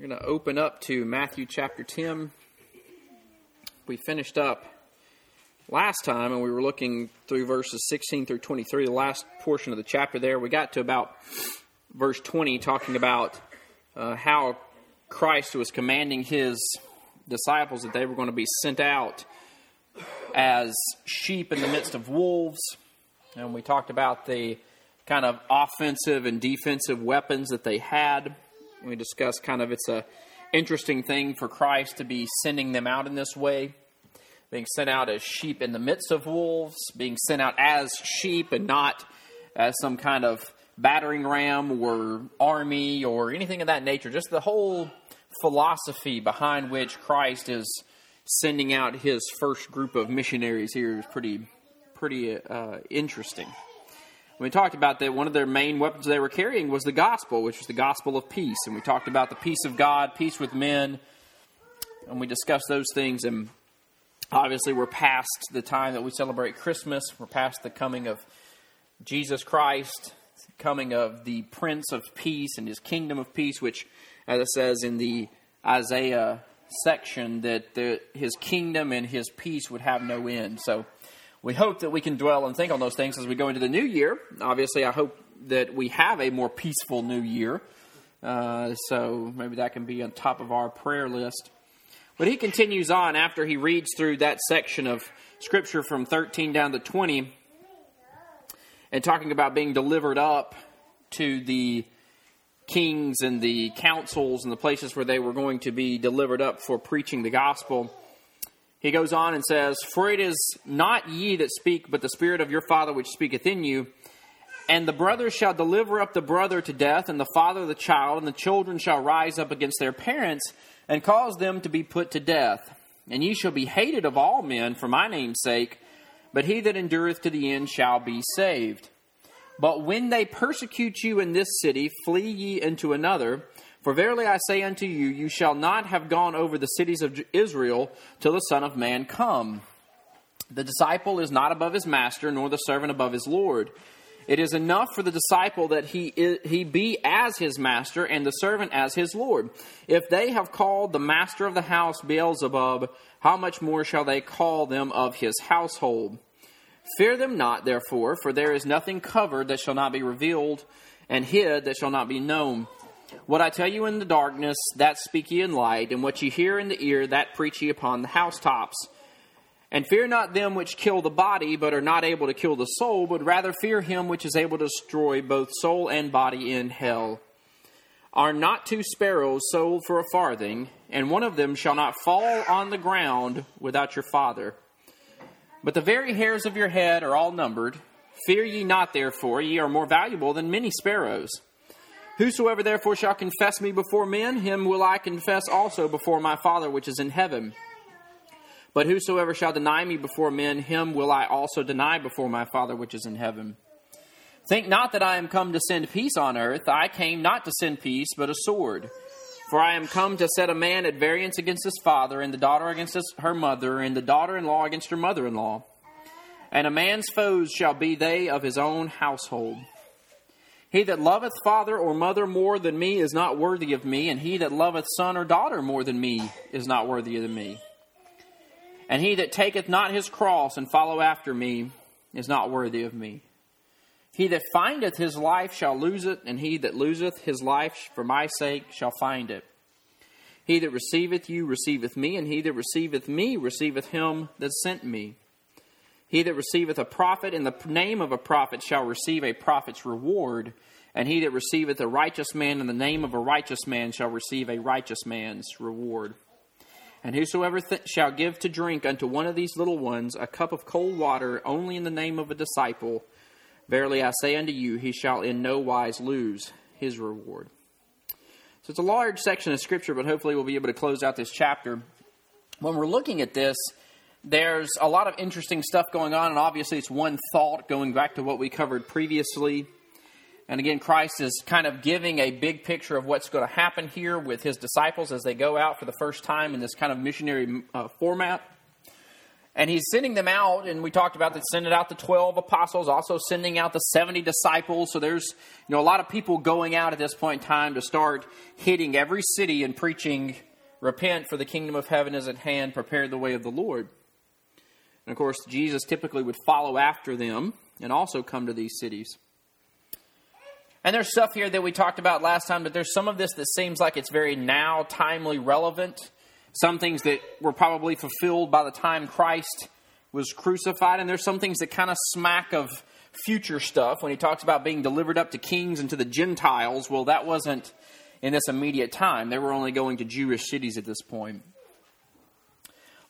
We're going to open up to Matthew chapter 10. We finished up last time and we were looking through verses 16 through 23, the last portion of the chapter there. We got to about verse 20, talking about uh, how Christ was commanding his disciples that they were going to be sent out as sheep in the midst of wolves. And we talked about the kind of offensive and defensive weapons that they had we discussed kind of it's a interesting thing for Christ to be sending them out in this way, being sent out as sheep in the midst of wolves, being sent out as sheep and not as some kind of battering ram or army or anything of that nature. Just the whole philosophy behind which Christ is sending out his first group of missionaries here is pretty pretty uh, interesting we talked about that one of their main weapons they were carrying was the gospel, which was the gospel of peace. And we talked about the peace of God, peace with men, and we discussed those things. And obviously, we're past the time that we celebrate Christmas. We're past the coming of Jesus Christ, coming of the Prince of Peace and his kingdom of peace, which, as it says in the Isaiah section, that the, his kingdom and his peace would have no end. So, we hope that we can dwell and think on those things as we go into the new year. Obviously, I hope that we have a more peaceful new year. Uh, so maybe that can be on top of our prayer list. But he continues on after he reads through that section of Scripture from 13 down to 20 and talking about being delivered up to the kings and the councils and the places where they were going to be delivered up for preaching the gospel. He goes on and says, For it is not ye that speak, but the Spirit of your Father which speaketh in you. And the brother shall deliver up the brother to death, and the father the child, and the children shall rise up against their parents, and cause them to be put to death. And ye shall be hated of all men for my name's sake, but he that endureth to the end shall be saved. But when they persecute you in this city, flee ye into another. For verily I say unto you, you shall not have gone over the cities of Israel till the Son of Man come. The disciple is not above his master, nor the servant above his Lord. It is enough for the disciple that he, he be as his master, and the servant as his Lord. If they have called the master of the house Beelzebub, how much more shall they call them of his household? Fear them not, therefore, for there is nothing covered that shall not be revealed, and hid that shall not be known. What I tell you in the darkness, that speak ye in light, and what ye hear in the ear, that preach ye upon the housetops. And fear not them which kill the body, but are not able to kill the soul, but rather fear him which is able to destroy both soul and body in hell. Are not two sparrows sold for a farthing, and one of them shall not fall on the ground without your Father? But the very hairs of your head are all numbered. Fear ye not, therefore, ye are more valuable than many sparrows. Whosoever therefore shall confess me before men, him will I confess also before my Father which is in heaven. But whosoever shall deny me before men, him will I also deny before my Father which is in heaven. Think not that I am come to send peace on earth. I came not to send peace, but a sword. For I am come to set a man at variance against his father, and the daughter against his, her mother, and the daughter in law against her mother in law. And a man's foes shall be they of his own household. He that loveth father or mother more than me is not worthy of me, and he that loveth son or daughter more than me is not worthy of me. And he that taketh not his cross and follow after me is not worthy of me. He that findeth his life shall lose it, and he that loseth his life for my sake shall find it. He that receiveth you receiveth me, and he that receiveth me receiveth him that sent me. He that receiveth a prophet in the name of a prophet shall receive a prophet's reward, and he that receiveth a righteous man in the name of a righteous man shall receive a righteous man's reward. And whosoever th- shall give to drink unto one of these little ones a cup of cold water only in the name of a disciple, verily I say unto you, he shall in no wise lose his reward. So it's a large section of Scripture, but hopefully we'll be able to close out this chapter. When we're looking at this, there's a lot of interesting stuff going on, and obviously, it's one thought going back to what we covered previously. And again, Christ is kind of giving a big picture of what's going to happen here with his disciples as they go out for the first time in this kind of missionary uh, format. And he's sending them out, and we talked about that sending out the 12 apostles, also sending out the 70 disciples. So there's you know a lot of people going out at this point in time to start hitting every city and preaching, repent for the kingdom of heaven is at hand, prepare the way of the Lord. And of course, Jesus typically would follow after them and also come to these cities. And there's stuff here that we talked about last time, but there's some of this that seems like it's very now, timely, relevant. Some things that were probably fulfilled by the time Christ was crucified, and there's some things that kind of smack of future stuff when he talks about being delivered up to kings and to the Gentiles. Well, that wasn't in this immediate time. They were only going to Jewish cities at this point.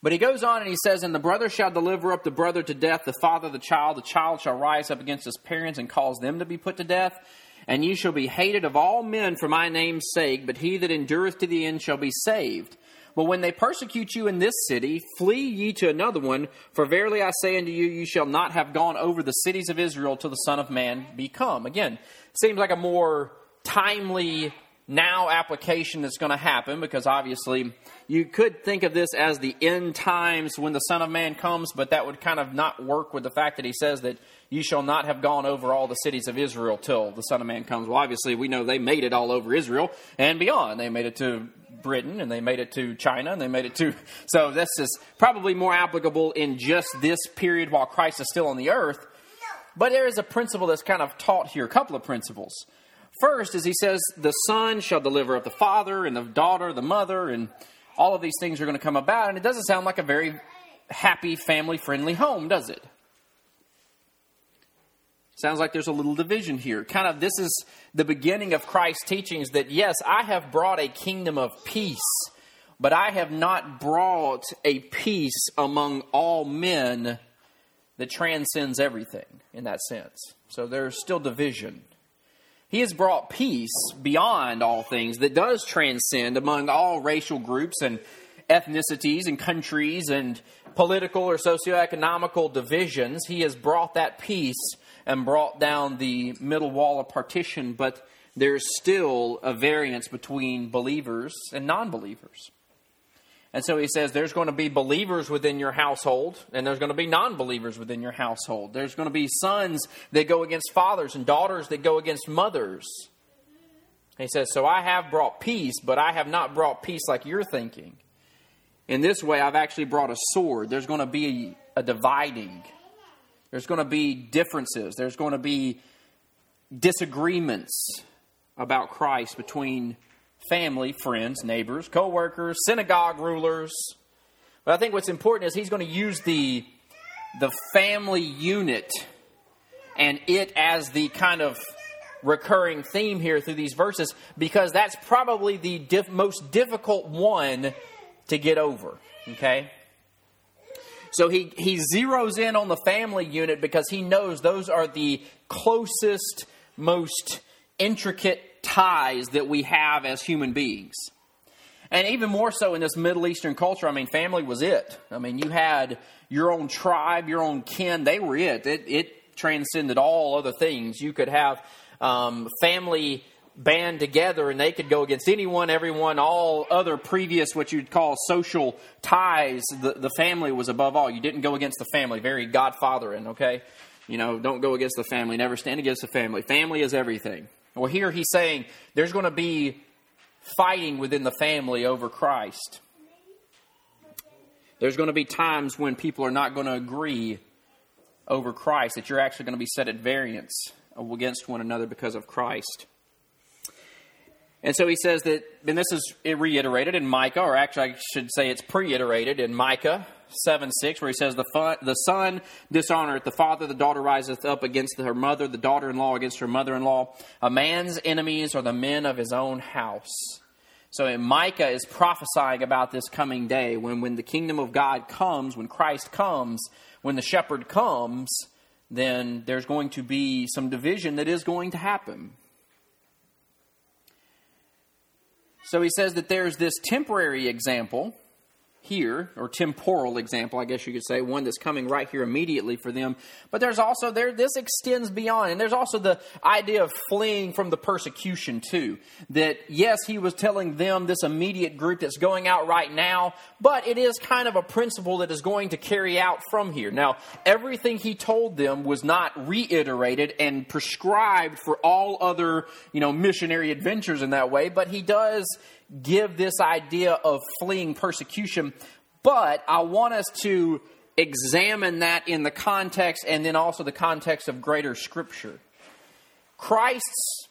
But he goes on and he says, And the brother shall deliver up the brother to death, the father the child, the child shall rise up against his parents and cause them to be put to death. And ye shall be hated of all men for my name's sake, but he that endureth to the end shall be saved. But when they persecute you in this city, flee ye to another one, for verily I say unto you, you shall not have gone over the cities of Israel till the Son of Man be come. Again, seems like a more timely now application that's going to happen because obviously you could think of this as the end times when the Son of Man comes, but that would kind of not work with the fact that he says that you shall not have gone over all the cities of Israel till the Son of Man comes. Well, obviously, we know they made it all over Israel and beyond. They made it to Britain and they made it to China and they made it to. So this is probably more applicable in just this period while Christ is still on the earth. But there is a principle that's kind of taught here, a couple of principles. First is he says, the son shall deliver up the father, and the daughter the mother, and all of these things are going to come about. And it doesn't sound like a very happy, family friendly home, does it? Sounds like there's a little division here. Kind of, this is the beginning of Christ's teachings that, yes, I have brought a kingdom of peace, but I have not brought a peace among all men that transcends everything in that sense. So there's still division. He has brought peace beyond all things that does transcend among all racial groups and ethnicities and countries and political or socioeconomical divisions. He has brought that peace and brought down the middle wall of partition, but there's still a variance between believers and non believers. And so he says there's going to be believers within your household, and there's going to be non believers within your household. There's going to be sons that go against fathers and daughters that go against mothers. He says, So I have brought peace, but I have not brought peace like you're thinking. In this way, I've actually brought a sword. There's going to be a dividing, there's going to be differences, there's going to be disagreements about Christ between family, friends, neighbors, co workers, synagogue rulers. But I think what's important is he's going to use the, the family unit and it as the kind of recurring theme here through these verses because that's probably the diff- most difficult one to get over. Okay? So he, he zeroes in on the family unit because he knows those are the closest, most intricate ties that we have as human beings. And even more so in this Middle Eastern culture, I mean, family was it. I mean, you had your own tribe, your own kin, they were it. It, it transcended all other things. You could have um, family band together and they could go against anyone, everyone, all other previous, what you'd call social ties. The, the family was above all. You didn't go against the family. Very Godfathering, okay? You know, don't go against the family. Never stand against the family. Family is everything. Well, here he's saying there's going to be fighting within the family over Christ. There's going to be times when people are not going to agree over Christ, that you're actually going to be set at variance against one another because of Christ. And so he says that, and this is reiterated in Micah, or actually I should say it's pre-iterated in Micah 7 6, where he says, the, the son dishonoreth the father, the daughter riseth up against her mother, the daughter in law against her mother in law. A man's enemies are the men of his own house. So Micah is prophesying about this coming day when, when the kingdom of God comes, when Christ comes, when the shepherd comes, then there's going to be some division that is going to happen. So he says that there's this temporary example here, or temporal example, I guess you could say, one that's coming right here immediately for them. But there's also there this extends beyond, and there's also the idea of fleeing from the persecution too. That yes, he was telling them this immediate group that's going out right now, but it is kind of a principle that is going to carry out from here. Now, everything he told them was not reiterated and prescribed for all other, you know, missionary adventures in that way, but he does give this idea of fleeing persecution, but I want us to examine that in the context and then also the context of greater scripture. Christ's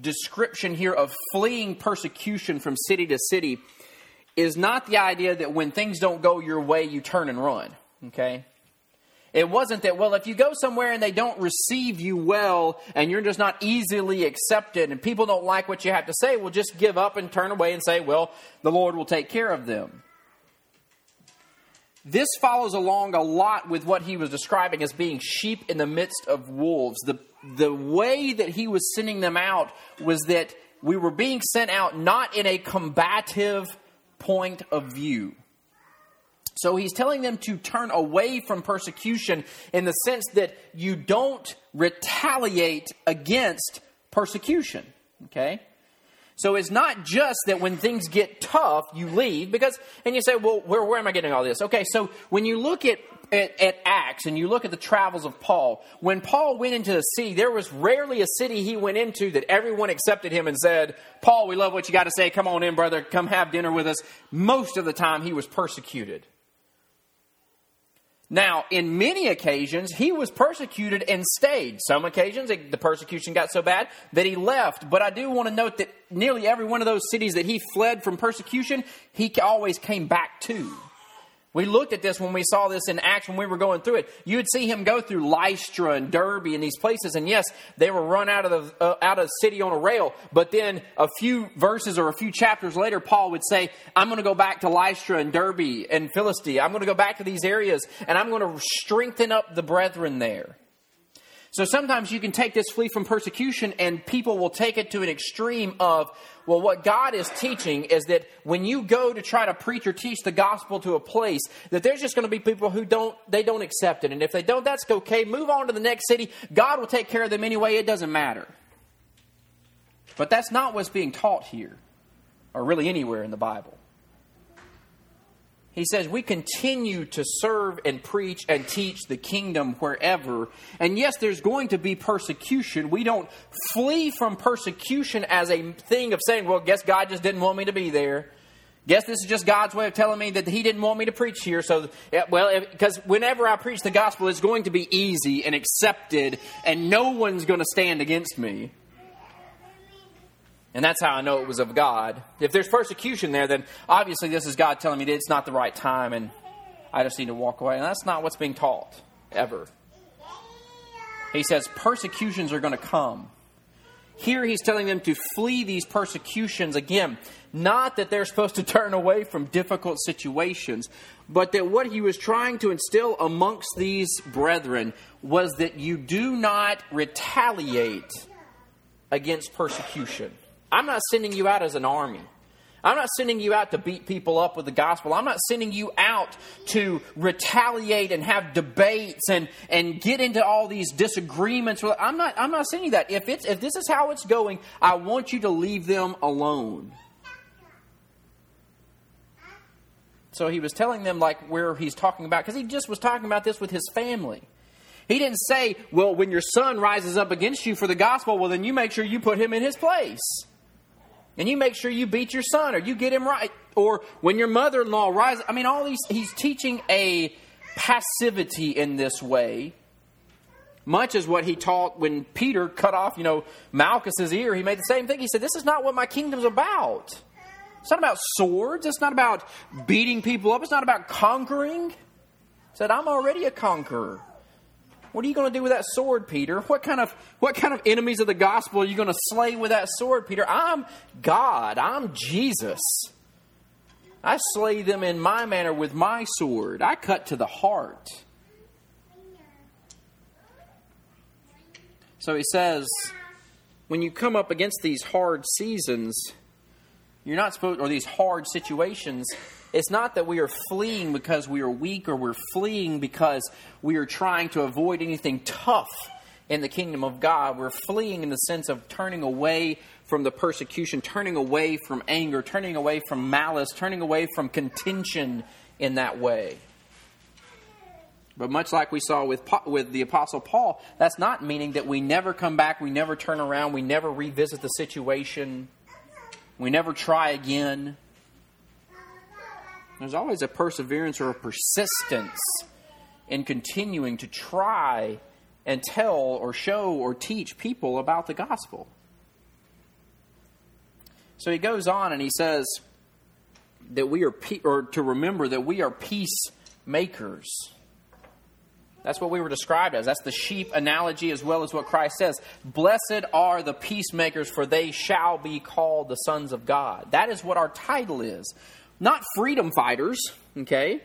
description here of fleeing persecution from city to city is not the idea that when things don't go your way, you turn and run. Okay? It wasn't that, well, if you go somewhere and they don't receive you well and you're just not easily accepted and people don't like what you have to say, well, just give up and turn away and say, well, the Lord will take care of them. This follows along a lot with what he was describing as being sheep in the midst of wolves. The, the way that he was sending them out was that we were being sent out not in a combative point of view. So he's telling them to turn away from persecution in the sense that you don't retaliate against persecution. Okay? So it's not just that when things get tough, you leave, because, and you say, well, where, where am I getting all this? Okay, so when you look at, at, at, Acts and you look at the travels of Paul, when Paul went into the city, there was rarely a city he went into that everyone accepted him and said, Paul, we love what you got to say. Come on in, brother. Come have dinner with us. Most of the time, he was persecuted. Now, in many occasions, he was persecuted and stayed. Some occasions, the persecution got so bad that he left. But I do want to note that nearly every one of those cities that he fled from persecution, he always came back to. We looked at this when we saw this in action when we were going through it. You would see him go through Lystra and Derbe and these places, and yes, they were run out of the uh, out of the city on a rail. But then a few verses or a few chapters later, Paul would say, "I'm going to go back to Lystra and Derbe and Philistia. I'm going to go back to these areas, and I'm going to strengthen up the brethren there." So sometimes you can take this flee from persecution, and people will take it to an extreme of, well, what God is teaching is that when you go to try to preach or teach the gospel to a place, that there's just going to be people who don't, they don't accept it. And if they don't, that's okay. Move on to the next city. God will take care of them anyway. It doesn't matter. But that's not what's being taught here, or really anywhere in the Bible. He says we continue to serve and preach and teach the kingdom wherever. And yes, there's going to be persecution. We don't flee from persecution as a thing of saying, well, guess God just didn't want me to be there. Guess this is just God's way of telling me that He didn't want me to preach here. So, well, because whenever I preach the gospel, it's going to be easy and accepted, and no one's going to stand against me. And that's how I know it was of God. If there's persecution there, then obviously this is God telling me that it's not the right time and I just need to walk away. And that's not what's being taught, ever. He says persecutions are going to come. Here he's telling them to flee these persecutions again. Not that they're supposed to turn away from difficult situations, but that what he was trying to instill amongst these brethren was that you do not retaliate against persecution. I'm not sending you out as an army. I'm not sending you out to beat people up with the gospel. I'm not sending you out to retaliate and have debates and, and get into all these disagreements. I'm not, I'm not sending you that. If, it's, if this is how it's going, I want you to leave them alone. So he was telling them, like, where he's talking about, because he just was talking about this with his family. He didn't say, well, when your son rises up against you for the gospel, well, then you make sure you put him in his place and you make sure you beat your son or you get him right. Or when your mother-in-law rises i mean all these he's teaching a passivity in this way. Much as what he taught when peter cut off you know malchus's ear he made the same thing. He said this is not what my kingdom's about. It's not about swords. It's not about beating people up. It's not about conquering. He said i'm already a conqueror what are you going to do with that sword, Peter? What kind of what kind of enemies of the gospel are you going to slay with that sword, Peter? I'm God. I'm Jesus. I slay them in my manner with my sword. I cut to the heart. So he says, when you come up against these hard seasons, You're not supposed, or these hard situations, it's not that we are fleeing because we are weak or we're fleeing because we are trying to avoid anything tough in the kingdom of God. We're fleeing in the sense of turning away from the persecution, turning away from anger, turning away from malice, turning away from contention in that way. But much like we saw with, with the Apostle Paul, that's not meaning that we never come back, we never turn around, we never revisit the situation, we never try again. There's always a perseverance or a persistence in continuing to try and tell or show or teach people about the gospel. So he goes on and he says that we are, or to remember that we are peacemakers. That's what we were described as. That's the sheep analogy as well as what Christ says. Blessed are the peacemakers, for they shall be called the sons of God. That is what our title is. Not freedom fighters, okay,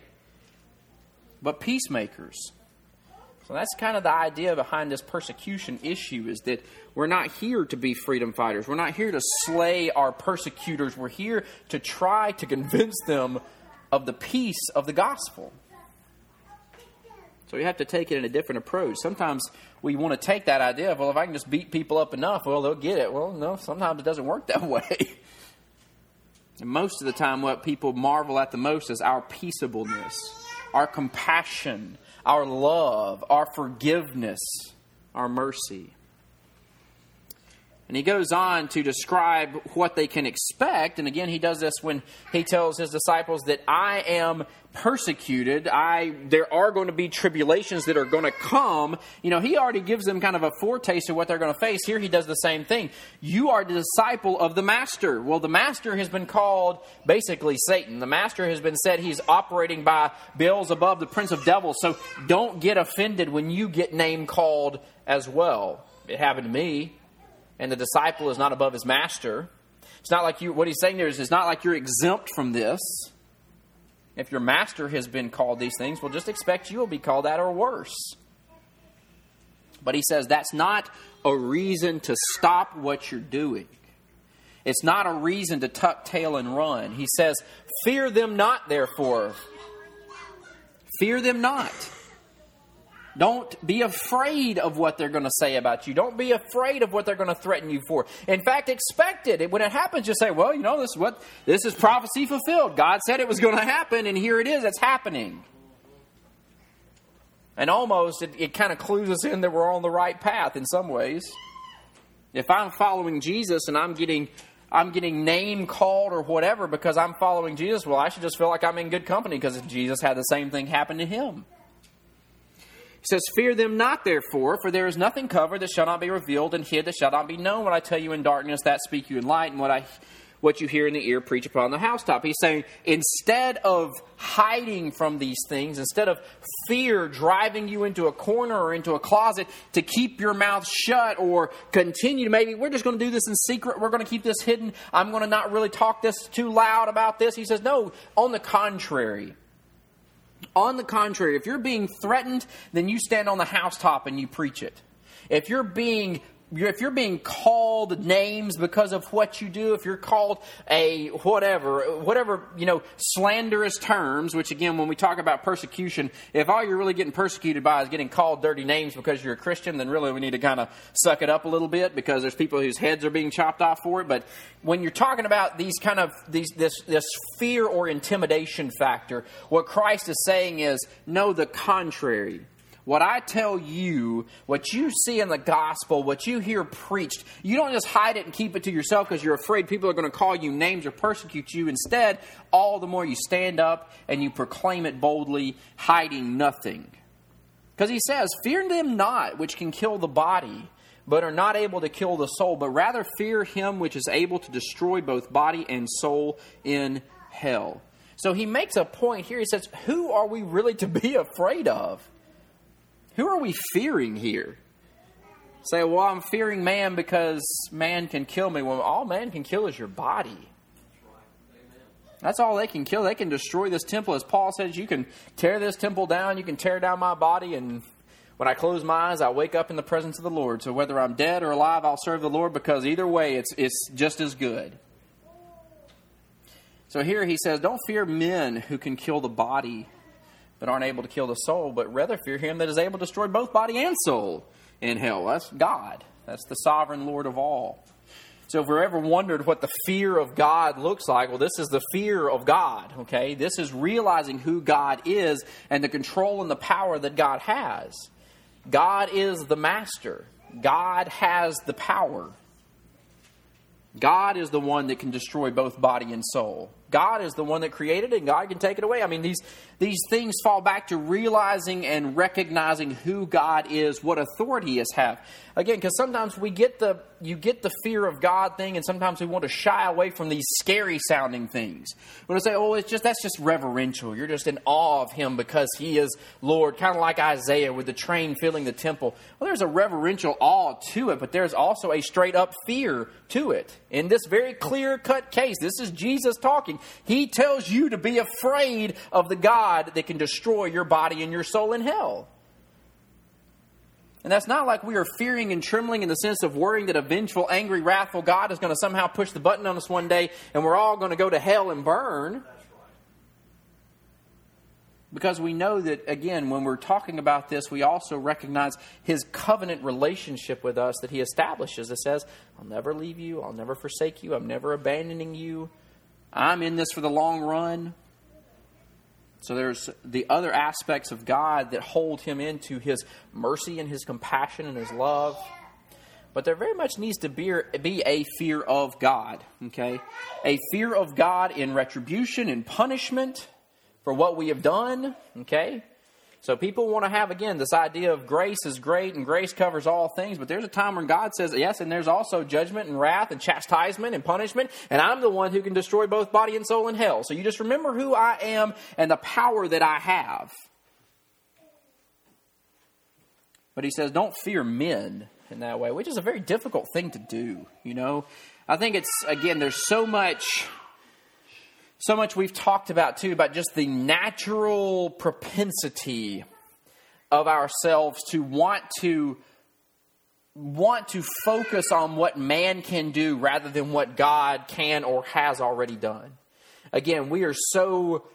but peacemakers. So that's kind of the idea behind this persecution issue is that we're not here to be freedom fighters. We're not here to slay our persecutors. We're here to try to convince them of the peace of the gospel. So we have to take it in a different approach. Sometimes we want to take that idea of, well, if I can just beat people up enough, well, they'll get it. Well, no, sometimes it doesn't work that way. And most of the time, what people marvel at the most is our peaceableness, our compassion, our love, our forgiveness, our mercy. And he goes on to describe what they can expect. And again, he does this when he tells his disciples that I am persecuted. I there are going to be tribulations that are going to come. You know, he already gives them kind of a foretaste of what they're going to face. Here he does the same thing. You are the disciple of the master. Well, the master has been called basically Satan. The master has been said he's operating by Beelzebub the prince of devils. So don't get offended when you get name called as well. It happened to me and the disciple is not above his master. It's not like you, what he's saying there is, it's not like you're exempt from this. If your master has been called these things, well, just expect you will be called that or worse. But he says that's not a reason to stop what you're doing. It's not a reason to tuck tail and run. He says, Fear them not, therefore. Fear them not. Don't be afraid of what they're going to say about you. Don't be afraid of what they're going to threaten you for. In fact, expect it. When it happens, just say, "Well, you know, this is what this is prophecy fulfilled. God said it was going to happen, and here it is. It's happening." And almost it, it kind of clues us in that we're on the right path in some ways. If I'm following Jesus and I'm getting I'm getting name called or whatever because I'm following Jesus, well, I should just feel like I'm in good company because Jesus had the same thing happen to him. He says, Fear them not, therefore, for there is nothing covered that shall not be revealed, and hid that shall not be known. What I tell you in darkness, that speak you in light, and what I what you hear in the ear, preach upon the housetop. He's saying, instead of hiding from these things, instead of fear driving you into a corner or into a closet to keep your mouth shut or continue to maybe, we're just going to do this in secret, we're going to keep this hidden, I'm going to not really talk this too loud about this. He says, no, on the contrary. On the contrary, if you're being threatened, then you stand on the housetop and you preach it. If you're being if you're being called names because of what you do, if you're called a whatever, whatever, you know, slanderous terms, which again, when we talk about persecution, if all you're really getting persecuted by is getting called dirty names because you're a Christian, then really we need to kind of suck it up a little bit because there's people whose heads are being chopped off for it. But when you're talking about these kind of, these, this, this fear or intimidation factor, what Christ is saying is, no, the contrary what I tell you, what you see in the gospel, what you hear preached, you don't just hide it and keep it to yourself because you're afraid people are going to call you names or persecute you. Instead, all the more you stand up and you proclaim it boldly, hiding nothing. Because he says, Fear them not, which can kill the body, but are not able to kill the soul, but rather fear him which is able to destroy both body and soul in hell. So he makes a point here. He says, Who are we really to be afraid of? Who are we fearing here? Say, well, I'm fearing man because man can kill me. Well, all man can kill is your body. That's all they can kill. They can destroy this temple. As Paul says, you can tear this temple down, you can tear down my body, and when I close my eyes, I wake up in the presence of the Lord. So whether I'm dead or alive, I'll serve the Lord because either way, it's, it's just as good. So here he says, Don't fear men who can kill the body, but aren't able to kill the soul, but rather fear him that is able to destroy both body and soul in hell. That's God. That's the sovereign Lord of all. So if we've ever wondered what the fear of God looks like, well, this is the fear of God, okay? This is realizing who God is and the control and the power that God has. God is the master. God has the power. God is the one that can destroy both body and soul. God is the one that created it, and God can take it away. I mean, these, these things fall back to realizing and recognizing who God is, what authority He has have. Again, because sometimes we get the you get the fear of God thing, and sometimes we want to shy away from these scary sounding things. We want to say, "Oh, it's just that's just reverential. You're just in awe of Him because He is Lord," kind of like Isaiah with the train filling the temple. Well, there's a reverential awe to it, but there's also a straight up fear to it. In this very clear cut case, this is Jesus talking. He tells you to be afraid of the God that can destroy your body and your soul in hell. And that's not like we are fearing and trembling in the sense of worrying that a vengeful, angry, wrathful God is going to somehow push the button on us one day and we're all going to go to hell and burn. Because we know that, again, when we're talking about this, we also recognize his covenant relationship with us that he establishes. It says, I'll never leave you, I'll never forsake you, I'm never abandoning you. I'm in this for the long run. So there's the other aspects of God that hold him into his mercy and his compassion and his love. But there very much needs to be, be a fear of God, okay? A fear of God in retribution and punishment for what we have done, okay? So people want to have again this idea of grace is great and grace covers all things, but there's a time when God says yes, and there's also judgment and wrath and chastisement and punishment, and I'm the one who can destroy both body and soul in hell. So you just remember who I am and the power that I have. But he says, don't fear men in that way, which is a very difficult thing to do, you know. I think it's again, there's so much so much we've talked about too about just the natural propensity of ourselves to want to want to focus on what man can do rather than what God can or has already done. Again, we are so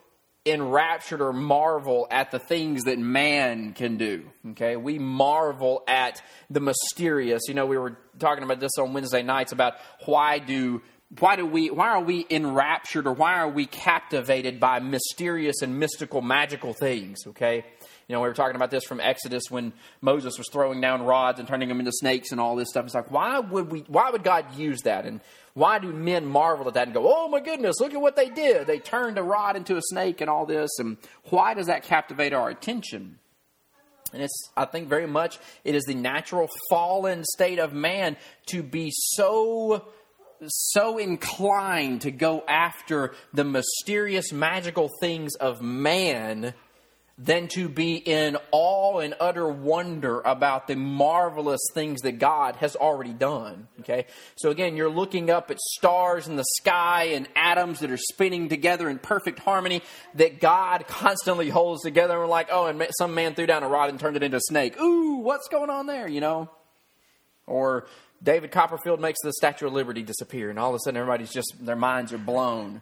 enraptured or marvel at the things that man can do. Okay, we marvel at the mysterious. You know, we were talking about this on Wednesday nights about why do why do we why are we enraptured or why are we captivated by mysterious and mystical magical things okay? You know we were talking about this from exodus when moses was throwing down rods and turning them into snakes and all this stuff. It's like why would we why would god use that? And why do men marvel at that and go oh my goodness look at what they did. They turned a rod into a snake and all this. And why does that captivate our attention? And it's, I think, very much it is the natural fallen state of man to be so so inclined to go after the mysterious, magical things of man than to be in awe and utter wonder about the marvelous things that God has already done. Okay? So again, you're looking up at stars in the sky and atoms that are spinning together in perfect harmony that God constantly holds together. And we're like, oh, and some man threw down a rod and turned it into a snake. Ooh, what's going on there, you know? Or David Copperfield makes the Statue of Liberty disappear, and all of a sudden everybody's just their minds are blown.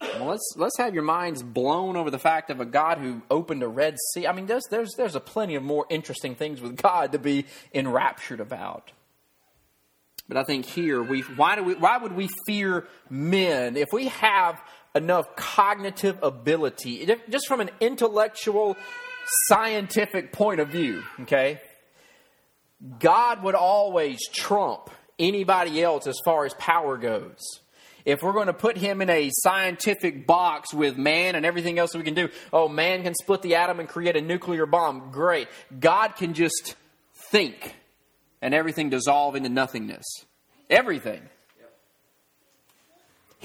Well, let's let's have your minds blown over the fact of a God who opened a Red Sea. I mean, there's there's there's a plenty of more interesting things with God to be enraptured about. But I think here we why do we why would we fear men if we have enough cognitive ability just from an intellectual scientific point of view, okay? God would always trump anybody else as far as power goes. If we're going to put him in a scientific box with man and everything else we can do, oh, man can split the atom and create a nuclear bomb. Great. God can just think and everything dissolve into nothingness. Everything.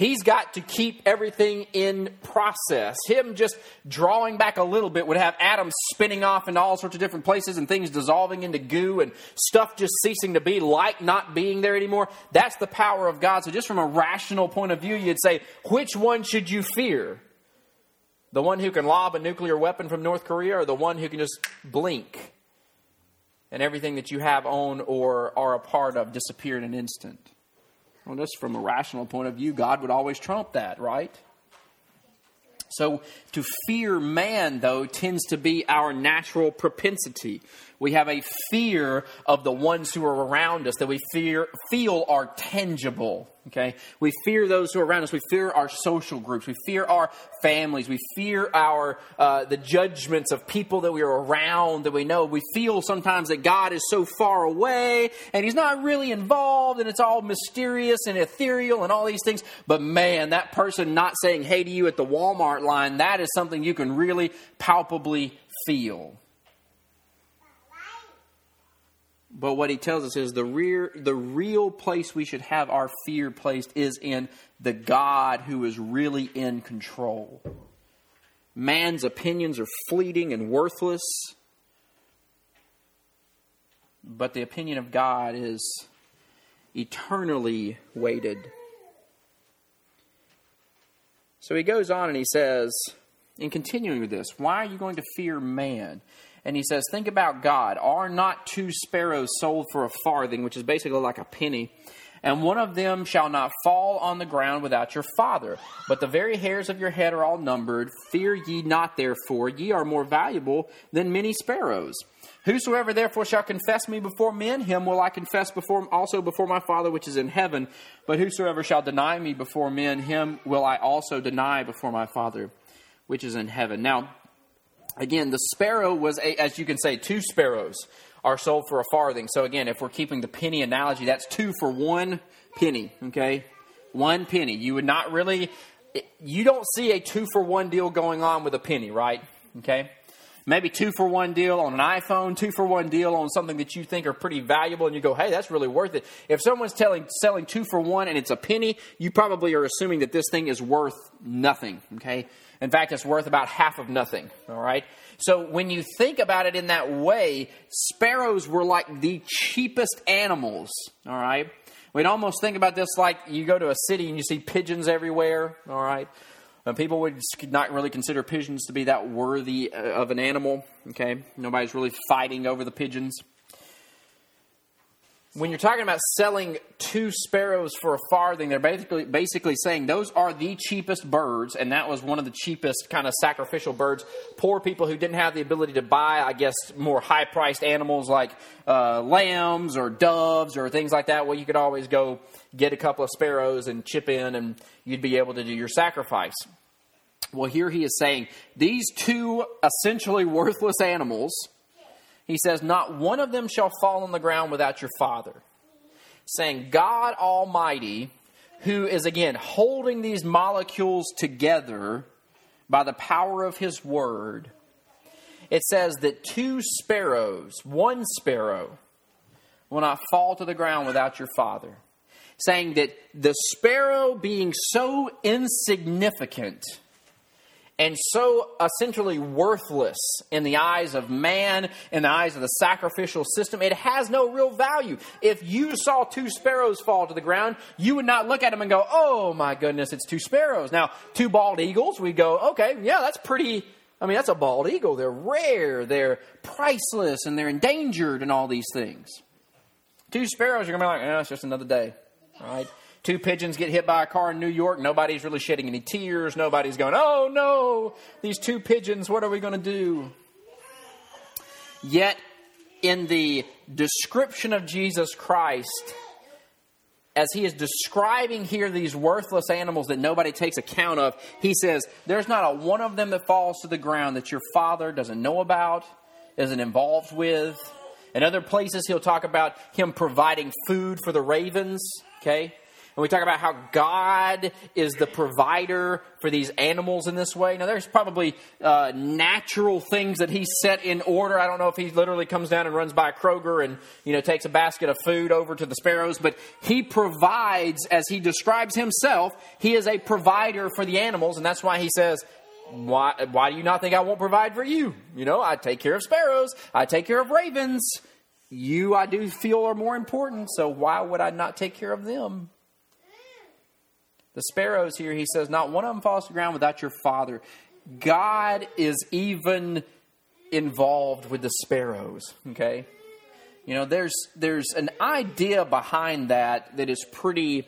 He's got to keep everything in process. Him just drawing back a little bit would have atoms spinning off into all sorts of different places and things dissolving into goo and stuff just ceasing to be, like not being there anymore. That's the power of God. So, just from a rational point of view, you'd say, which one should you fear? The one who can lob a nuclear weapon from North Korea or the one who can just blink and everything that you have owned or are a part of disappear in an instant? Well, just from a rational point of view, God would always trump that, right? So to fear man, though, tends to be our natural propensity. We have a fear of the ones who are around us that we fear, feel are tangible. Okay? We fear those who are around us. We fear our social groups. We fear our families. We fear our, uh, the judgments of people that we are around that we know. We feel sometimes that God is so far away and He's not really involved and it's all mysterious and ethereal and all these things. But man, that person not saying hey to you at the Walmart line, that is something you can really palpably feel. But what he tells us is the real, the real place we should have our fear placed is in the God who is really in control. Man's opinions are fleeting and worthless, but the opinion of God is eternally weighted. So he goes on and he says, in continuing with this, why are you going to fear man? And he says, Think about God. Are not two sparrows sold for a farthing, which is basically like a penny? And one of them shall not fall on the ground without your Father. But the very hairs of your head are all numbered. Fear ye not, therefore. Ye are more valuable than many sparrows. Whosoever therefore shall confess me before men, him will I confess before also before my Father which is in heaven. But whosoever shall deny me before men, him will I also deny before my Father which is in heaven. Now, Again, the sparrow was, a, as you can say, two sparrows are sold for a farthing. So again, if we're keeping the penny analogy, that's two for one penny, okay? One penny. You would not really, you don't see a two for one deal going on with a penny, right? Okay? Maybe two for one deal on an iPhone, two for one deal on something that you think are pretty valuable, and you go, hey, that's really worth it. If someone's telling, selling two for one and it's a penny, you probably are assuming that this thing is worth nothing, okay? In fact, it's worth about half of nothing, all right? So when you think about it in that way, sparrows were like the cheapest animals, all right? We'd almost think about this like you go to a city and you see pigeons everywhere, all right? People would not really consider pigeons to be that worthy uh, of an animal, okay? Nobody's really fighting over the pigeons when you're talking about selling two sparrows for a farthing, they're basically basically saying those are the cheapest birds, and that was one of the cheapest kind of sacrificial birds. Poor people who didn't have the ability to buy, I guess, more high priced animals like uh, lambs or doves or things like that. Well, you could always go get a couple of sparrows and chip in, and you'd be able to do your sacrifice. Well, here he is saying these two essentially worthless animals he says, Not one of them shall fall on the ground without your Father. Saying, God Almighty, who is again holding these molecules together by the power of His Word, it says that two sparrows, one sparrow, will not fall to the ground without your Father. Saying that the sparrow being so insignificant and so essentially worthless in the eyes of man, in the eyes of the sacrificial system. It has no real value. If you saw two sparrows fall to the ground, you would not look at them and go, oh my goodness, it's two sparrows. Now, two bald eagles, we go, okay, yeah, that's pretty. I mean, that's a bald eagle. They're rare, they're priceless, and they're endangered, and all these things. Two sparrows, you're going to be like, eh, it's just another day. Right? Two pigeons get hit by a car in New York. Nobody's really shedding any tears. Nobody's going, oh no, these two pigeons, what are we going to do? Yet, in the description of Jesus Christ, as he is describing here these worthless animals that nobody takes account of, he says, There's not a one of them that falls to the ground that your father doesn't know about, isn't involved with. In other places, he'll talk about him providing food for the ravens, okay? and we talk about how God is the provider for these animals in this way. Now, there's probably uh, natural things that He set in order. I don't know if He literally comes down and runs by Kroger and you know takes a basket of food over to the sparrows, but He provides, as He describes Himself, He is a provider for the animals, and that's why He says, why, why do you not think I won't provide for you? You know, I take care of sparrows, I take care of ravens. You, I do feel, are more important, so why would I not take care of them? The sparrows here, he says, not one of them falls to the ground without your father. God is even involved with the sparrows, okay? You know, there's there's an idea behind that that is pretty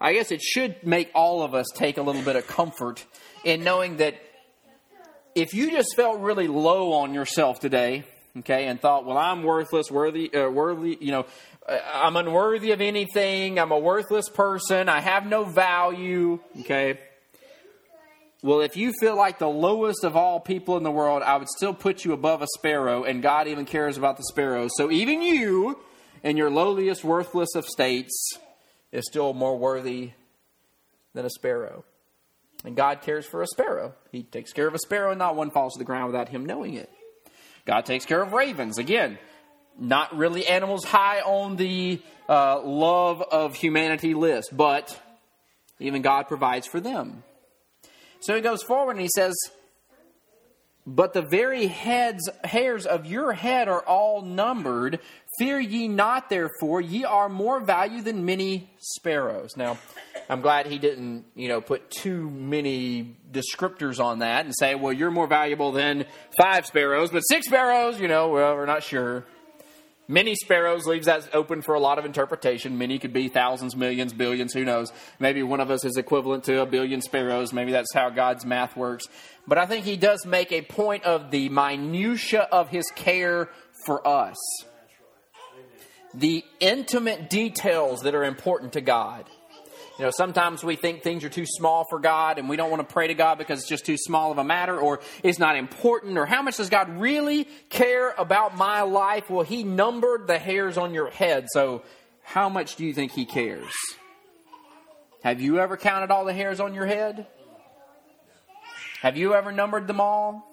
I guess it should make all of us take a little bit of comfort in knowing that if you just felt really low on yourself today, okay, and thought, well, I'm worthless, worthy, uh, worthy, you know, uh, I'm unworthy of anything, I'm a worthless person, I have no value, okay. Well, if you feel like the lowest of all people in the world, I would still put you above a sparrow, and God even cares about the sparrows. So even you, in your lowliest, worthless of states, is still more worthy than a sparrow. And God cares for a sparrow. He takes care of a sparrow, and not one falls to the ground without him knowing it. God takes care of ravens. Again, not really animals high on the uh, love of humanity list, but even God provides for them. So he goes forward and he says, But the very heads, hairs of your head are all numbered. Fear ye not, therefore, ye are more value than many sparrows. Now, I'm glad he didn't, you know, put too many descriptors on that and say, well, you're more valuable than five sparrows, but six sparrows, you know, well, we're not sure. Many sparrows leaves that open for a lot of interpretation. Many could be thousands, millions, billions, who knows. Maybe one of us is equivalent to a billion sparrows. Maybe that's how God's math works. But I think he does make a point of the minutia of his care for us. The intimate details that are important to God. You know, sometimes we think things are too small for God and we don't want to pray to God because it's just too small of a matter or it's not important or how much does God really care about my life? Well, He numbered the hairs on your head. So, how much do you think He cares? Have you ever counted all the hairs on your head? Have you ever numbered them all?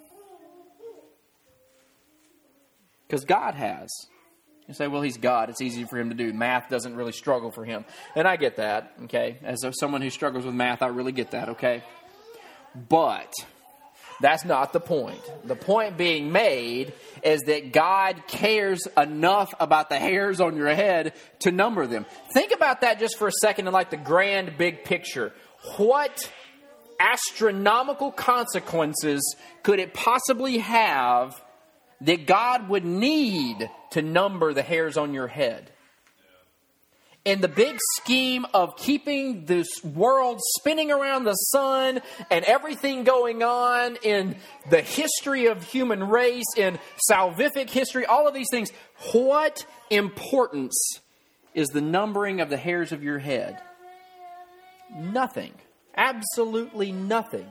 Because God has. You say, well, he's God. It's easy for him to do. Math doesn't really struggle for him. And I get that, okay? As someone who struggles with math, I really get that, okay? But that's not the point. The point being made is that God cares enough about the hairs on your head to number them. Think about that just for a second in like the grand big picture. What astronomical consequences could it possibly have that God would need to number the hairs on your head. In the big scheme of keeping this world spinning around the sun and everything going on in the history of human race, in salvific history, all of these things, what importance is the numbering of the hairs of your head? Nothing. Absolutely nothing.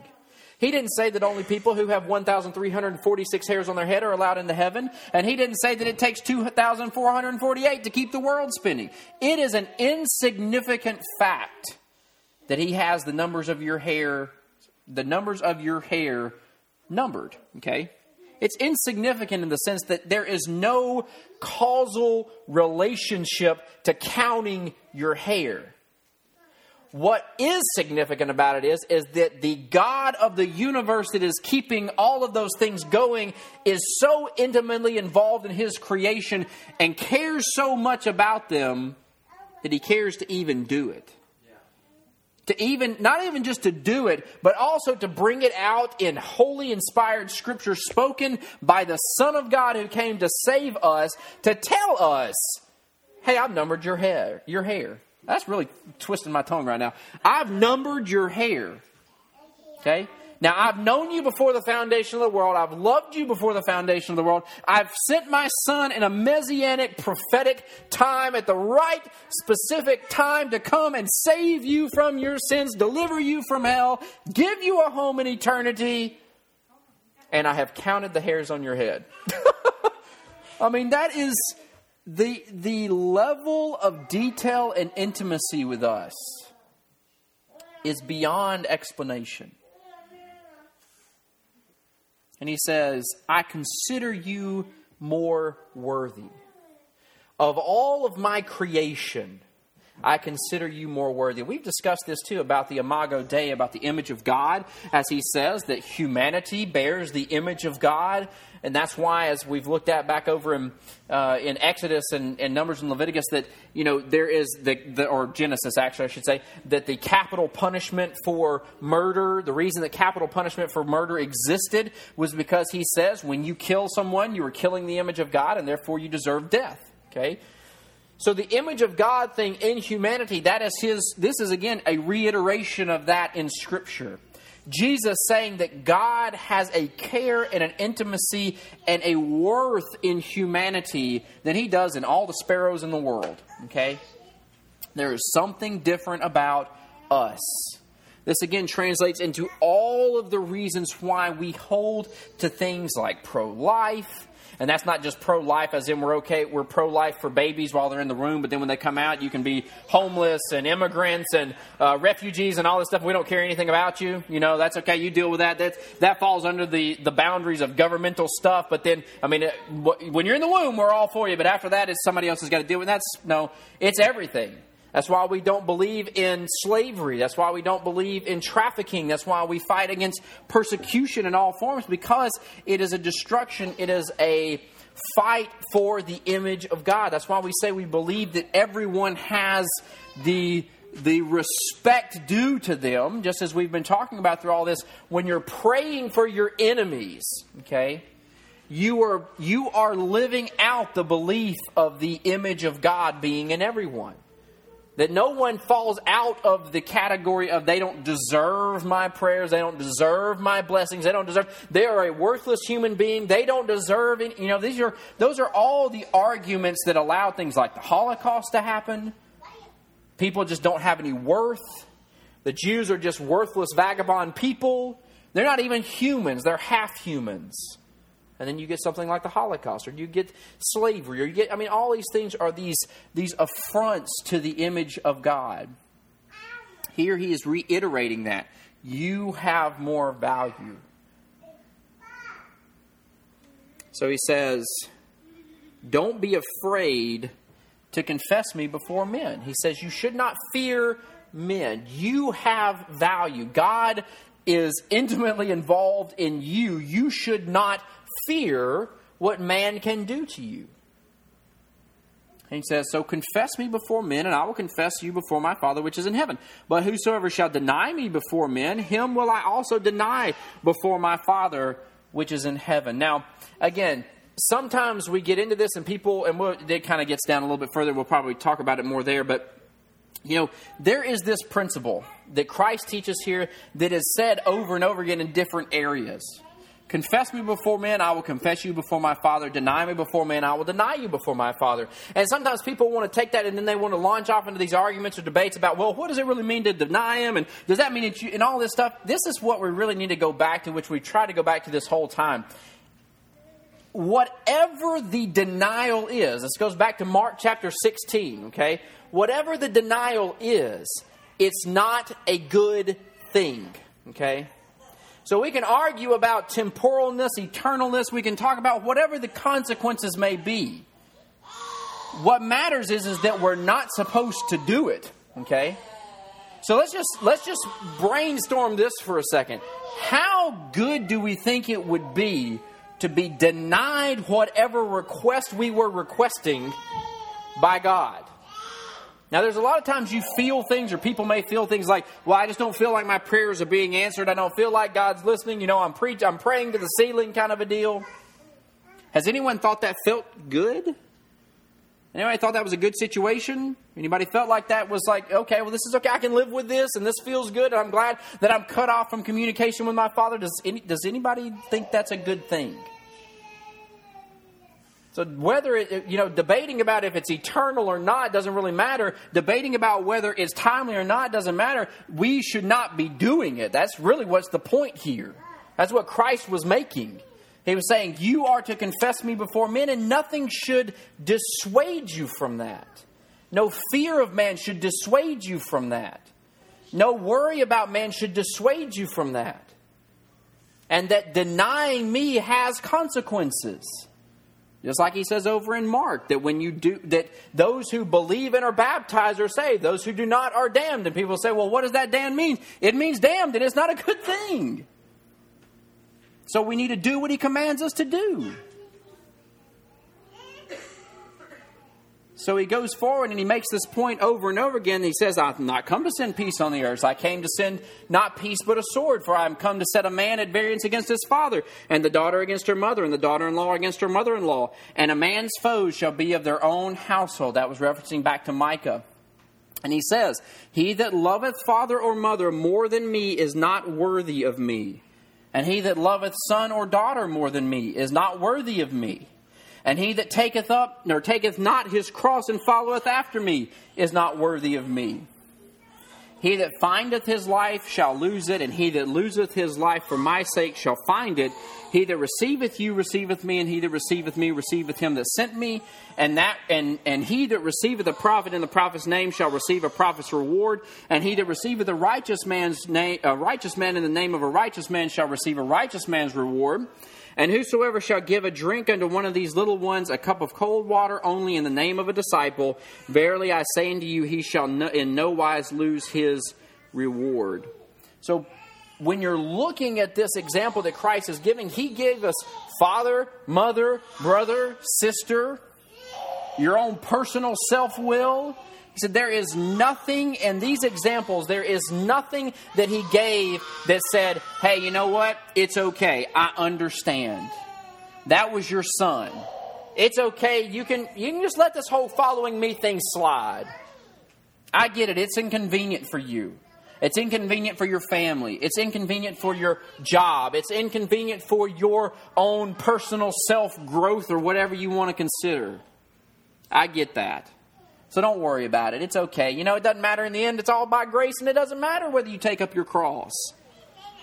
He didn't say that only people who have 1,346 hairs on their head are allowed into heaven. And he didn't say that it takes 2,448 to keep the world spinning. It is an insignificant fact that he has the numbers of your hair, the numbers of your hair numbered. Okay? It's insignificant in the sense that there is no causal relationship to counting your hair. What is significant about it is, is that the God of the universe that is keeping all of those things going is so intimately involved in his creation and cares so much about them that he cares to even do it. To even, not even just to do it, but also to bring it out in holy inspired scripture spoken by the Son of God who came to save us, to tell us, hey, I've numbered your hair, your hair. That's really twisting my tongue right now. I've numbered your hair. Okay? Now, I've known you before the foundation of the world. I've loved you before the foundation of the world. I've sent my son in a messianic, prophetic time at the right, specific time to come and save you from your sins, deliver you from hell, give you a home in eternity. And I have counted the hairs on your head. I mean, that is the, the level of detail and intimacy with us is beyond explanation. And he says, I consider you more worthy. Of all of my creation, I consider you more worthy. We've discussed this too about the Imago Dei, about the image of God, as he says that humanity bears the image of God. And that's why, as we've looked at back over in, uh, in Exodus and, and, Numbers and Leviticus, that, you know, there is the, the, or Genesis actually, I should say, that the capital punishment for murder, the reason that capital punishment for murder existed was because he says when you kill someone, you are killing the image of God and therefore you deserve death. Okay? So the image of God thing in humanity, that is his, this is again a reiteration of that in Scripture. Jesus saying that God has a care and an intimacy and a worth in humanity than he does in all the sparrows in the world. Okay? There is something different about us. This again translates into all of the reasons why we hold to things like pro life and that's not just pro life, as in we're okay, we're pro life for babies while they're in the womb, but then when they come out, you can be homeless and immigrants and uh, refugees and all this stuff. We don't care anything about you. You know, that's okay. You deal with that. That, that falls under the, the boundaries of governmental stuff. But then, I mean, it, when you're in the womb, we're all for you. But after that, it's somebody else has got to deal with. That's no, it's everything. That's why we don't believe in slavery. That's why we don't believe in trafficking. That's why we fight against persecution in all forms because it is a destruction. It is a fight for the image of God. That's why we say we believe that everyone has the the respect due to them, just as we've been talking about through all this, when you're praying for your enemies, okay, you are you are living out the belief of the image of God being in everyone. That no one falls out of the category of they don't deserve my prayers, they don't deserve my blessings, they don't deserve. They are a worthless human being. They don't deserve any. You know, these are those are all the arguments that allow things like the Holocaust to happen. People just don't have any worth. The Jews are just worthless vagabond people. They're not even humans. They're half humans. And then you get something like the Holocaust, or you get slavery, or you get, I mean, all these things are these, these affronts to the image of God. Here he is reiterating that. You have more value. So he says, Don't be afraid to confess me before men. He says, You should not fear men. You have value. God is intimately involved in you. You should not fear what man can do to you. He says, So confess me before men, and I will confess you before my Father which is in heaven. But whosoever shall deny me before men, him will I also deny before my Father which is in heaven. Now, again, sometimes we get into this, and people, and we'll, it kind of gets down a little bit further. We'll probably talk about it more there, but. You know, there is this principle that Christ teaches here that is said over and over again in different areas. Confess me before men, I will confess you before my Father. Deny me before men, I will deny you before my Father. And sometimes people want to take that and then they want to launch off into these arguments or debates about, well, what does it really mean to deny him? And does that mean that you, and all this stuff? This is what we really need to go back to, which we try to go back to this whole time. Whatever the denial is, this goes back to Mark chapter 16, okay? Whatever the denial is, it's not a good thing, okay? So we can argue about temporalness, eternalness, we can talk about whatever the consequences may be. What matters is, is that we're not supposed to do it. Okay? So let's just let's just brainstorm this for a second. How good do we think it would be to be denied whatever request we were requesting by God? Now, there's a lot of times you feel things, or people may feel things like, well, I just don't feel like my prayers are being answered. I don't feel like God's listening. You know, I'm, preach- I'm praying to the ceiling kind of a deal. Has anyone thought that felt good? Anybody thought that was a good situation? Anybody felt like that was like, okay, well, this is okay. I can live with this, and this feels good, and I'm glad that I'm cut off from communication with my Father. Does, any, does anybody think that's a good thing? So whether it, you know, debating about if it's eternal or not doesn't really matter. Debating about whether it's timely or not doesn't matter. We should not be doing it. That's really what's the point here. That's what Christ was making. He was saying, You are to confess me before men, and nothing should dissuade you from that. No fear of man should dissuade you from that. No worry about man should dissuade you from that. And that denying me has consequences. Just like he says over in Mark, that when you do, that those who believe and are baptized are saved, those who do not are damned. And people say, well, what does that damned mean? It means damned, and it's not a good thing. So we need to do what he commands us to do. So he goes forward and he makes this point over and over again. He says, I've not come to send peace on the earth. I came to send not peace but a sword, for I am come to set a man at variance against his father, and the daughter against her mother, and the daughter in law against her mother in law. And a man's foes shall be of their own household. That was referencing back to Micah. And he says, He that loveth father or mother more than me is not worthy of me. And he that loveth son or daughter more than me is not worthy of me. And he that taketh up, nor taketh not his cross and followeth after me, is not worthy of me. He that findeth his life shall lose it, and he that loseth his life for my sake shall find it. He that receiveth you receiveth me, and he that receiveth me receiveth him that sent me. And that and and he that receiveth a prophet in the prophet's name shall receive a prophet's reward. And he that receiveth a righteous man's name, a righteous man in the name of a righteous man shall receive a righteous man's reward. And whosoever shall give a drink unto one of these little ones a cup of cold water only in the name of a disciple, verily I say unto you, he shall no, in no wise lose his reward. So, when you're looking at this example that Christ is giving, he gave us father, mother, brother, sister, your own personal self will. He said, There is nothing in these examples, there is nothing that he gave that said, Hey, you know what? It's okay. I understand. That was your son. It's okay. You can, you can just let this whole following me thing slide. I get it. It's inconvenient for you. It's inconvenient for your family. It's inconvenient for your job. It's inconvenient for your own personal self growth or whatever you want to consider. I get that. So don't worry about it. It's okay. You know, it doesn't matter in the end. It's all by grace, and it doesn't matter whether you take up your cross.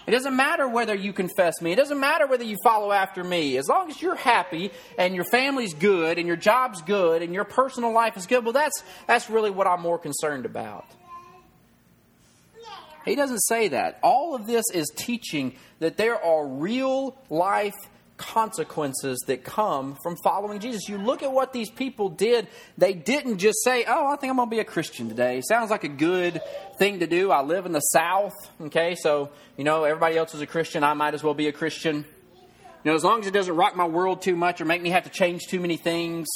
It doesn't matter whether you confess me. It doesn't matter whether you follow after me. As long as you're happy and your family's good and your job's good and your personal life is good, well, that's, that's really what I'm more concerned about. He doesn't say that. All of this is teaching that there are real life consequences that come from following Jesus. You look at what these people did, they didn't just say, Oh, I think I'm going to be a Christian today. Sounds like a good thing to do. I live in the South, okay, so, you know, everybody else is a Christian. I might as well be a Christian. You know, as long as it doesn't rock my world too much or make me have to change too many things,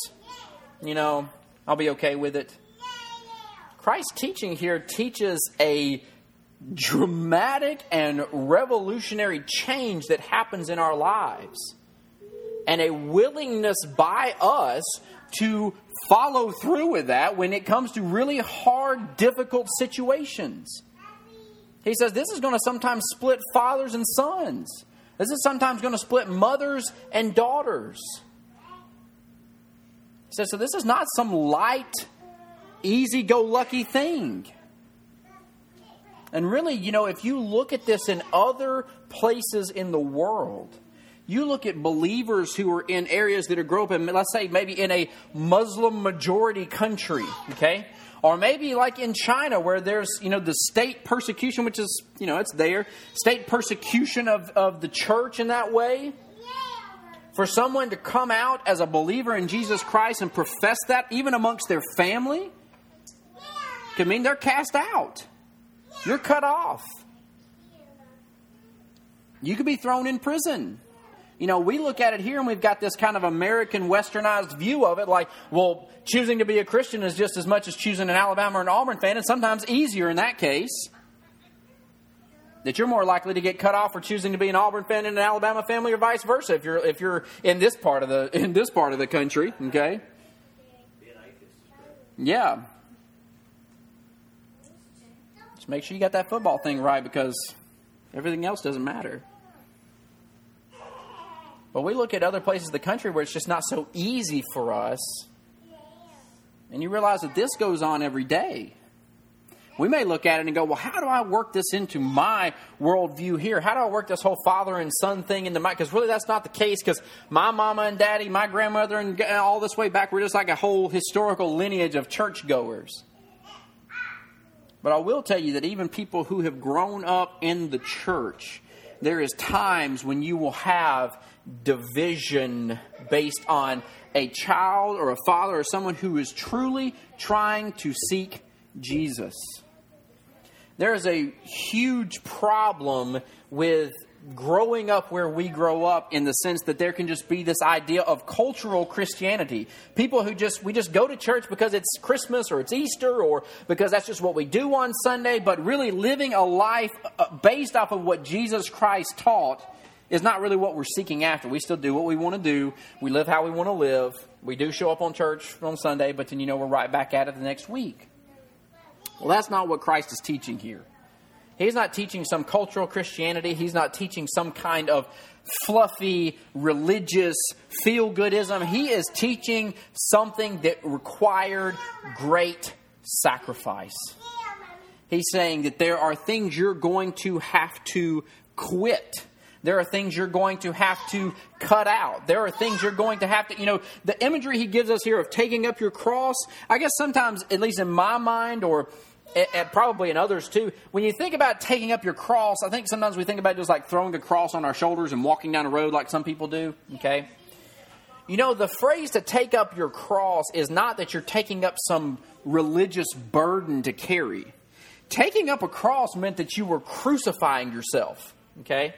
you know, I'll be okay with it. Christ's teaching here teaches a dramatic and revolutionary change that happens in our lives and a willingness by us to follow through with that when it comes to really hard, difficult situations. He says this is going to sometimes split fathers and sons. This is sometimes going to split mothers and daughters. He says, so this is not some light, easy go lucky thing. And really, you know, if you look at this in other places in the world, you look at believers who are in areas that are grow up in, let's say, maybe in a Muslim majority country, okay? Or maybe like in China where there's, you know, the state persecution, which is, you know, it's there, state persecution of, of the church in that way. For someone to come out as a believer in Jesus Christ and profess that even amongst their family could mean they're cast out. You're cut off. You could be thrown in prison. You know, we look at it here and we've got this kind of American westernized view of it like, well, choosing to be a Christian is just as much as choosing an Alabama or an Auburn fan, and sometimes easier in that case. That you're more likely to get cut off for choosing to be an Auburn fan and an Alabama family, or vice versa. If you're if you're in this part of the in this part of the country, okay. Yeah, just make sure you got that football thing right because everything else doesn't matter. But we look at other places in the country where it's just not so easy for us. And you realize that this goes on every day. We may look at it and go, well, how do I work this into my worldview here? How do I work this whole father and son thing into my. Because really, that's not the case because my mama and daddy, my grandmother, and all this way back, we're just like a whole historical lineage of churchgoers. But I will tell you that even people who have grown up in the church, there is times when you will have division based on a child or a father or someone who is truly trying to seek Jesus. There is a huge problem with growing up where we grow up in the sense that there can just be this idea of cultural Christianity. People who just, we just go to church because it's Christmas or it's Easter or because that's just what we do on Sunday, but really living a life uh, based off of what Jesus Christ taught is not really what we're seeking after. We still do what we want to do. We live how we want to live. We do show up on church on Sunday, but then you know we're right back at it the next week. Well, that's not what Christ is teaching here. He's not teaching some cultural Christianity. He's not teaching some kind of fluffy, religious, feel goodism. He is teaching something that required great sacrifice. He's saying that there are things you're going to have to quit. There are things you're going to have to cut out. There are things you're going to have to, you know, the imagery he gives us here of taking up your cross, I guess sometimes, at least in my mind, or and probably in others too, when you think about taking up your cross, I think sometimes we think about just like throwing a cross on our shoulders and walking down the road like some people do, okay? You know, the phrase to take up your cross is not that you're taking up some religious burden to carry. Taking up a cross meant that you were crucifying yourself, okay?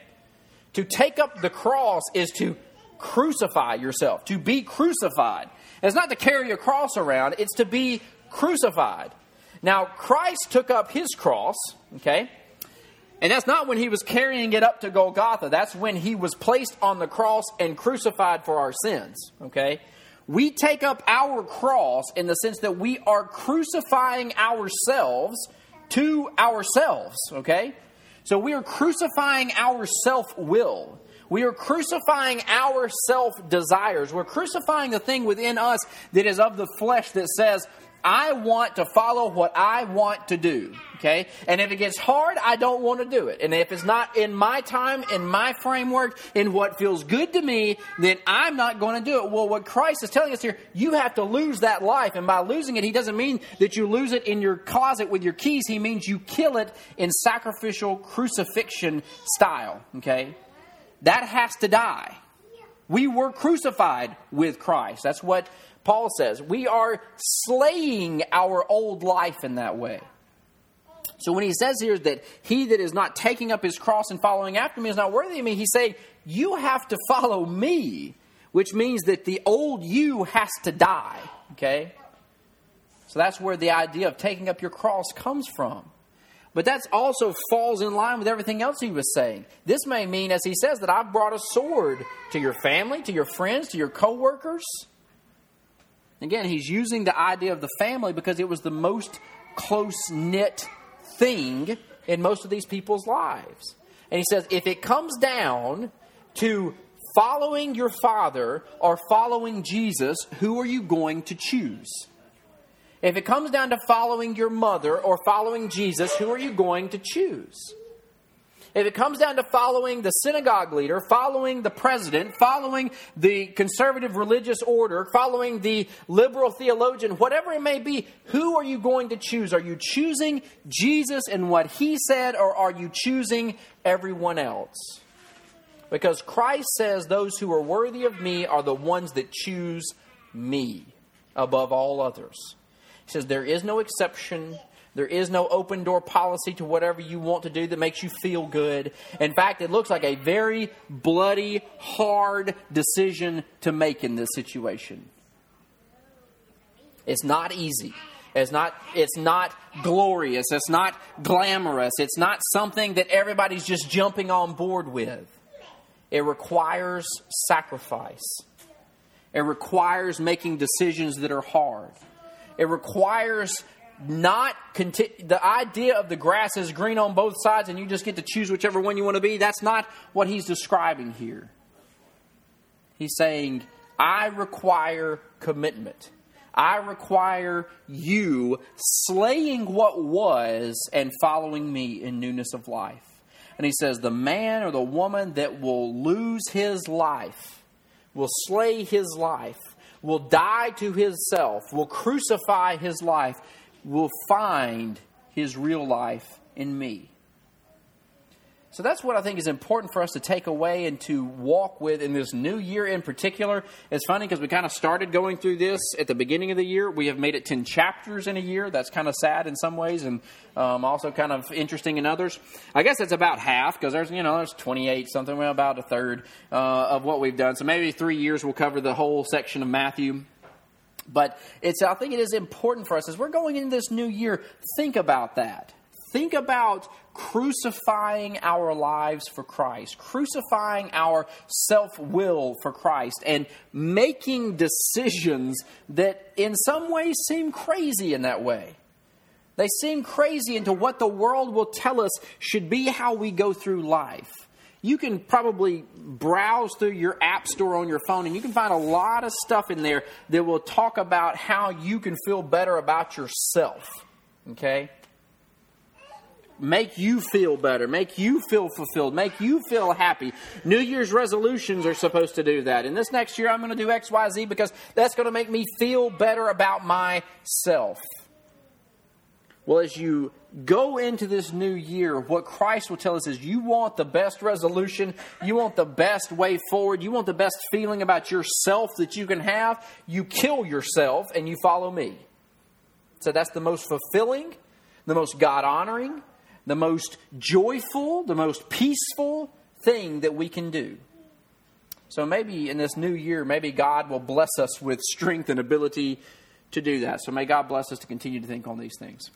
To take up the cross is to crucify yourself, to be crucified. It's not to carry a cross around, it's to be crucified. Now, Christ took up his cross, okay? And that's not when he was carrying it up to Golgotha. That's when he was placed on the cross and crucified for our sins, okay? We take up our cross in the sense that we are crucifying ourselves to ourselves, okay? So we are crucifying our self will. We are crucifying our self desires. We're crucifying the thing within us that is of the flesh that says, I want to follow what I want to do. Okay? And if it gets hard, I don't want to do it. And if it's not in my time, in my framework, in what feels good to me, then I'm not going to do it. Well, what Christ is telling us here, you have to lose that life. And by losing it, He doesn't mean that you lose it in your closet with your keys. He means you kill it in sacrificial crucifixion style. Okay? That has to die. We were crucified with Christ. That's what Paul says. We are slaying our old life in that way. So when he says here that he that is not taking up his cross and following after me is not worthy of me, he's saying, You have to follow me, which means that the old you has to die. Okay? So that's where the idea of taking up your cross comes from. But that also falls in line with everything else he was saying. This may mean, as he says, that I've brought a sword to your family, to your friends, to your coworkers. Again, he's using the idea of the family because it was the most close knit thing in most of these people's lives. And he says, if it comes down to following your father or following Jesus, who are you going to choose? If it comes down to following your mother or following Jesus, who are you going to choose? If it comes down to following the synagogue leader, following the president, following the conservative religious order, following the liberal theologian, whatever it may be, who are you going to choose? Are you choosing Jesus and what he said, or are you choosing everyone else? Because Christ says those who are worthy of me are the ones that choose me above all others. He says there is no exception there is no open door policy to whatever you want to do that makes you feel good. In fact, it looks like a very bloody, hard decision to make in this situation. It's not easy. It's not, it's not glorious. It's not glamorous. It's not something that everybody's just jumping on board with. It requires sacrifice. It requires making decisions that are hard. It requires not conti- the idea of the grass is green on both sides and you just get to choose whichever one you want to be. That's not what he's describing here. He's saying, I require commitment. I require you slaying what was and following me in newness of life. And he says, The man or the woman that will lose his life, will slay his life, will die to himself, will crucify his life, will find his real life in me. So that's what I think is important for us to take away and to walk with in this new year in particular. It's funny because we kind of started going through this at the beginning of the year. We have made it 10 chapters in a year. That's kind of sad in some ways and um, also kind of interesting in others. I guess it's about half because there's, you know, there's 28 something, well, about a third uh, of what we've done. So maybe three years will cover the whole section of Matthew. But it's, I think it is important for us as we're going into this new year, think about that. Think about crucifying our lives for Christ, crucifying our self will for Christ, and making decisions that in some ways seem crazy in that way. They seem crazy into what the world will tell us should be how we go through life. You can probably browse through your app store on your phone and you can find a lot of stuff in there that will talk about how you can feel better about yourself. Okay? make you feel better, make you feel fulfilled, make you feel happy. New Year's resolutions are supposed to do that. And this next year, I'm going to do XYZ because that's going to make me feel better about myself. Well, as you go into this new year, what Christ will tell us is you want the best resolution, you want the best way forward, you want the best feeling about yourself that you can have, you kill yourself and you follow me. So that's the most fulfilling, the most God honoring, the most joyful, the most peaceful thing that we can do. So maybe in this new year, maybe God will bless us with strength and ability to do that. So may God bless us to continue to think on these things.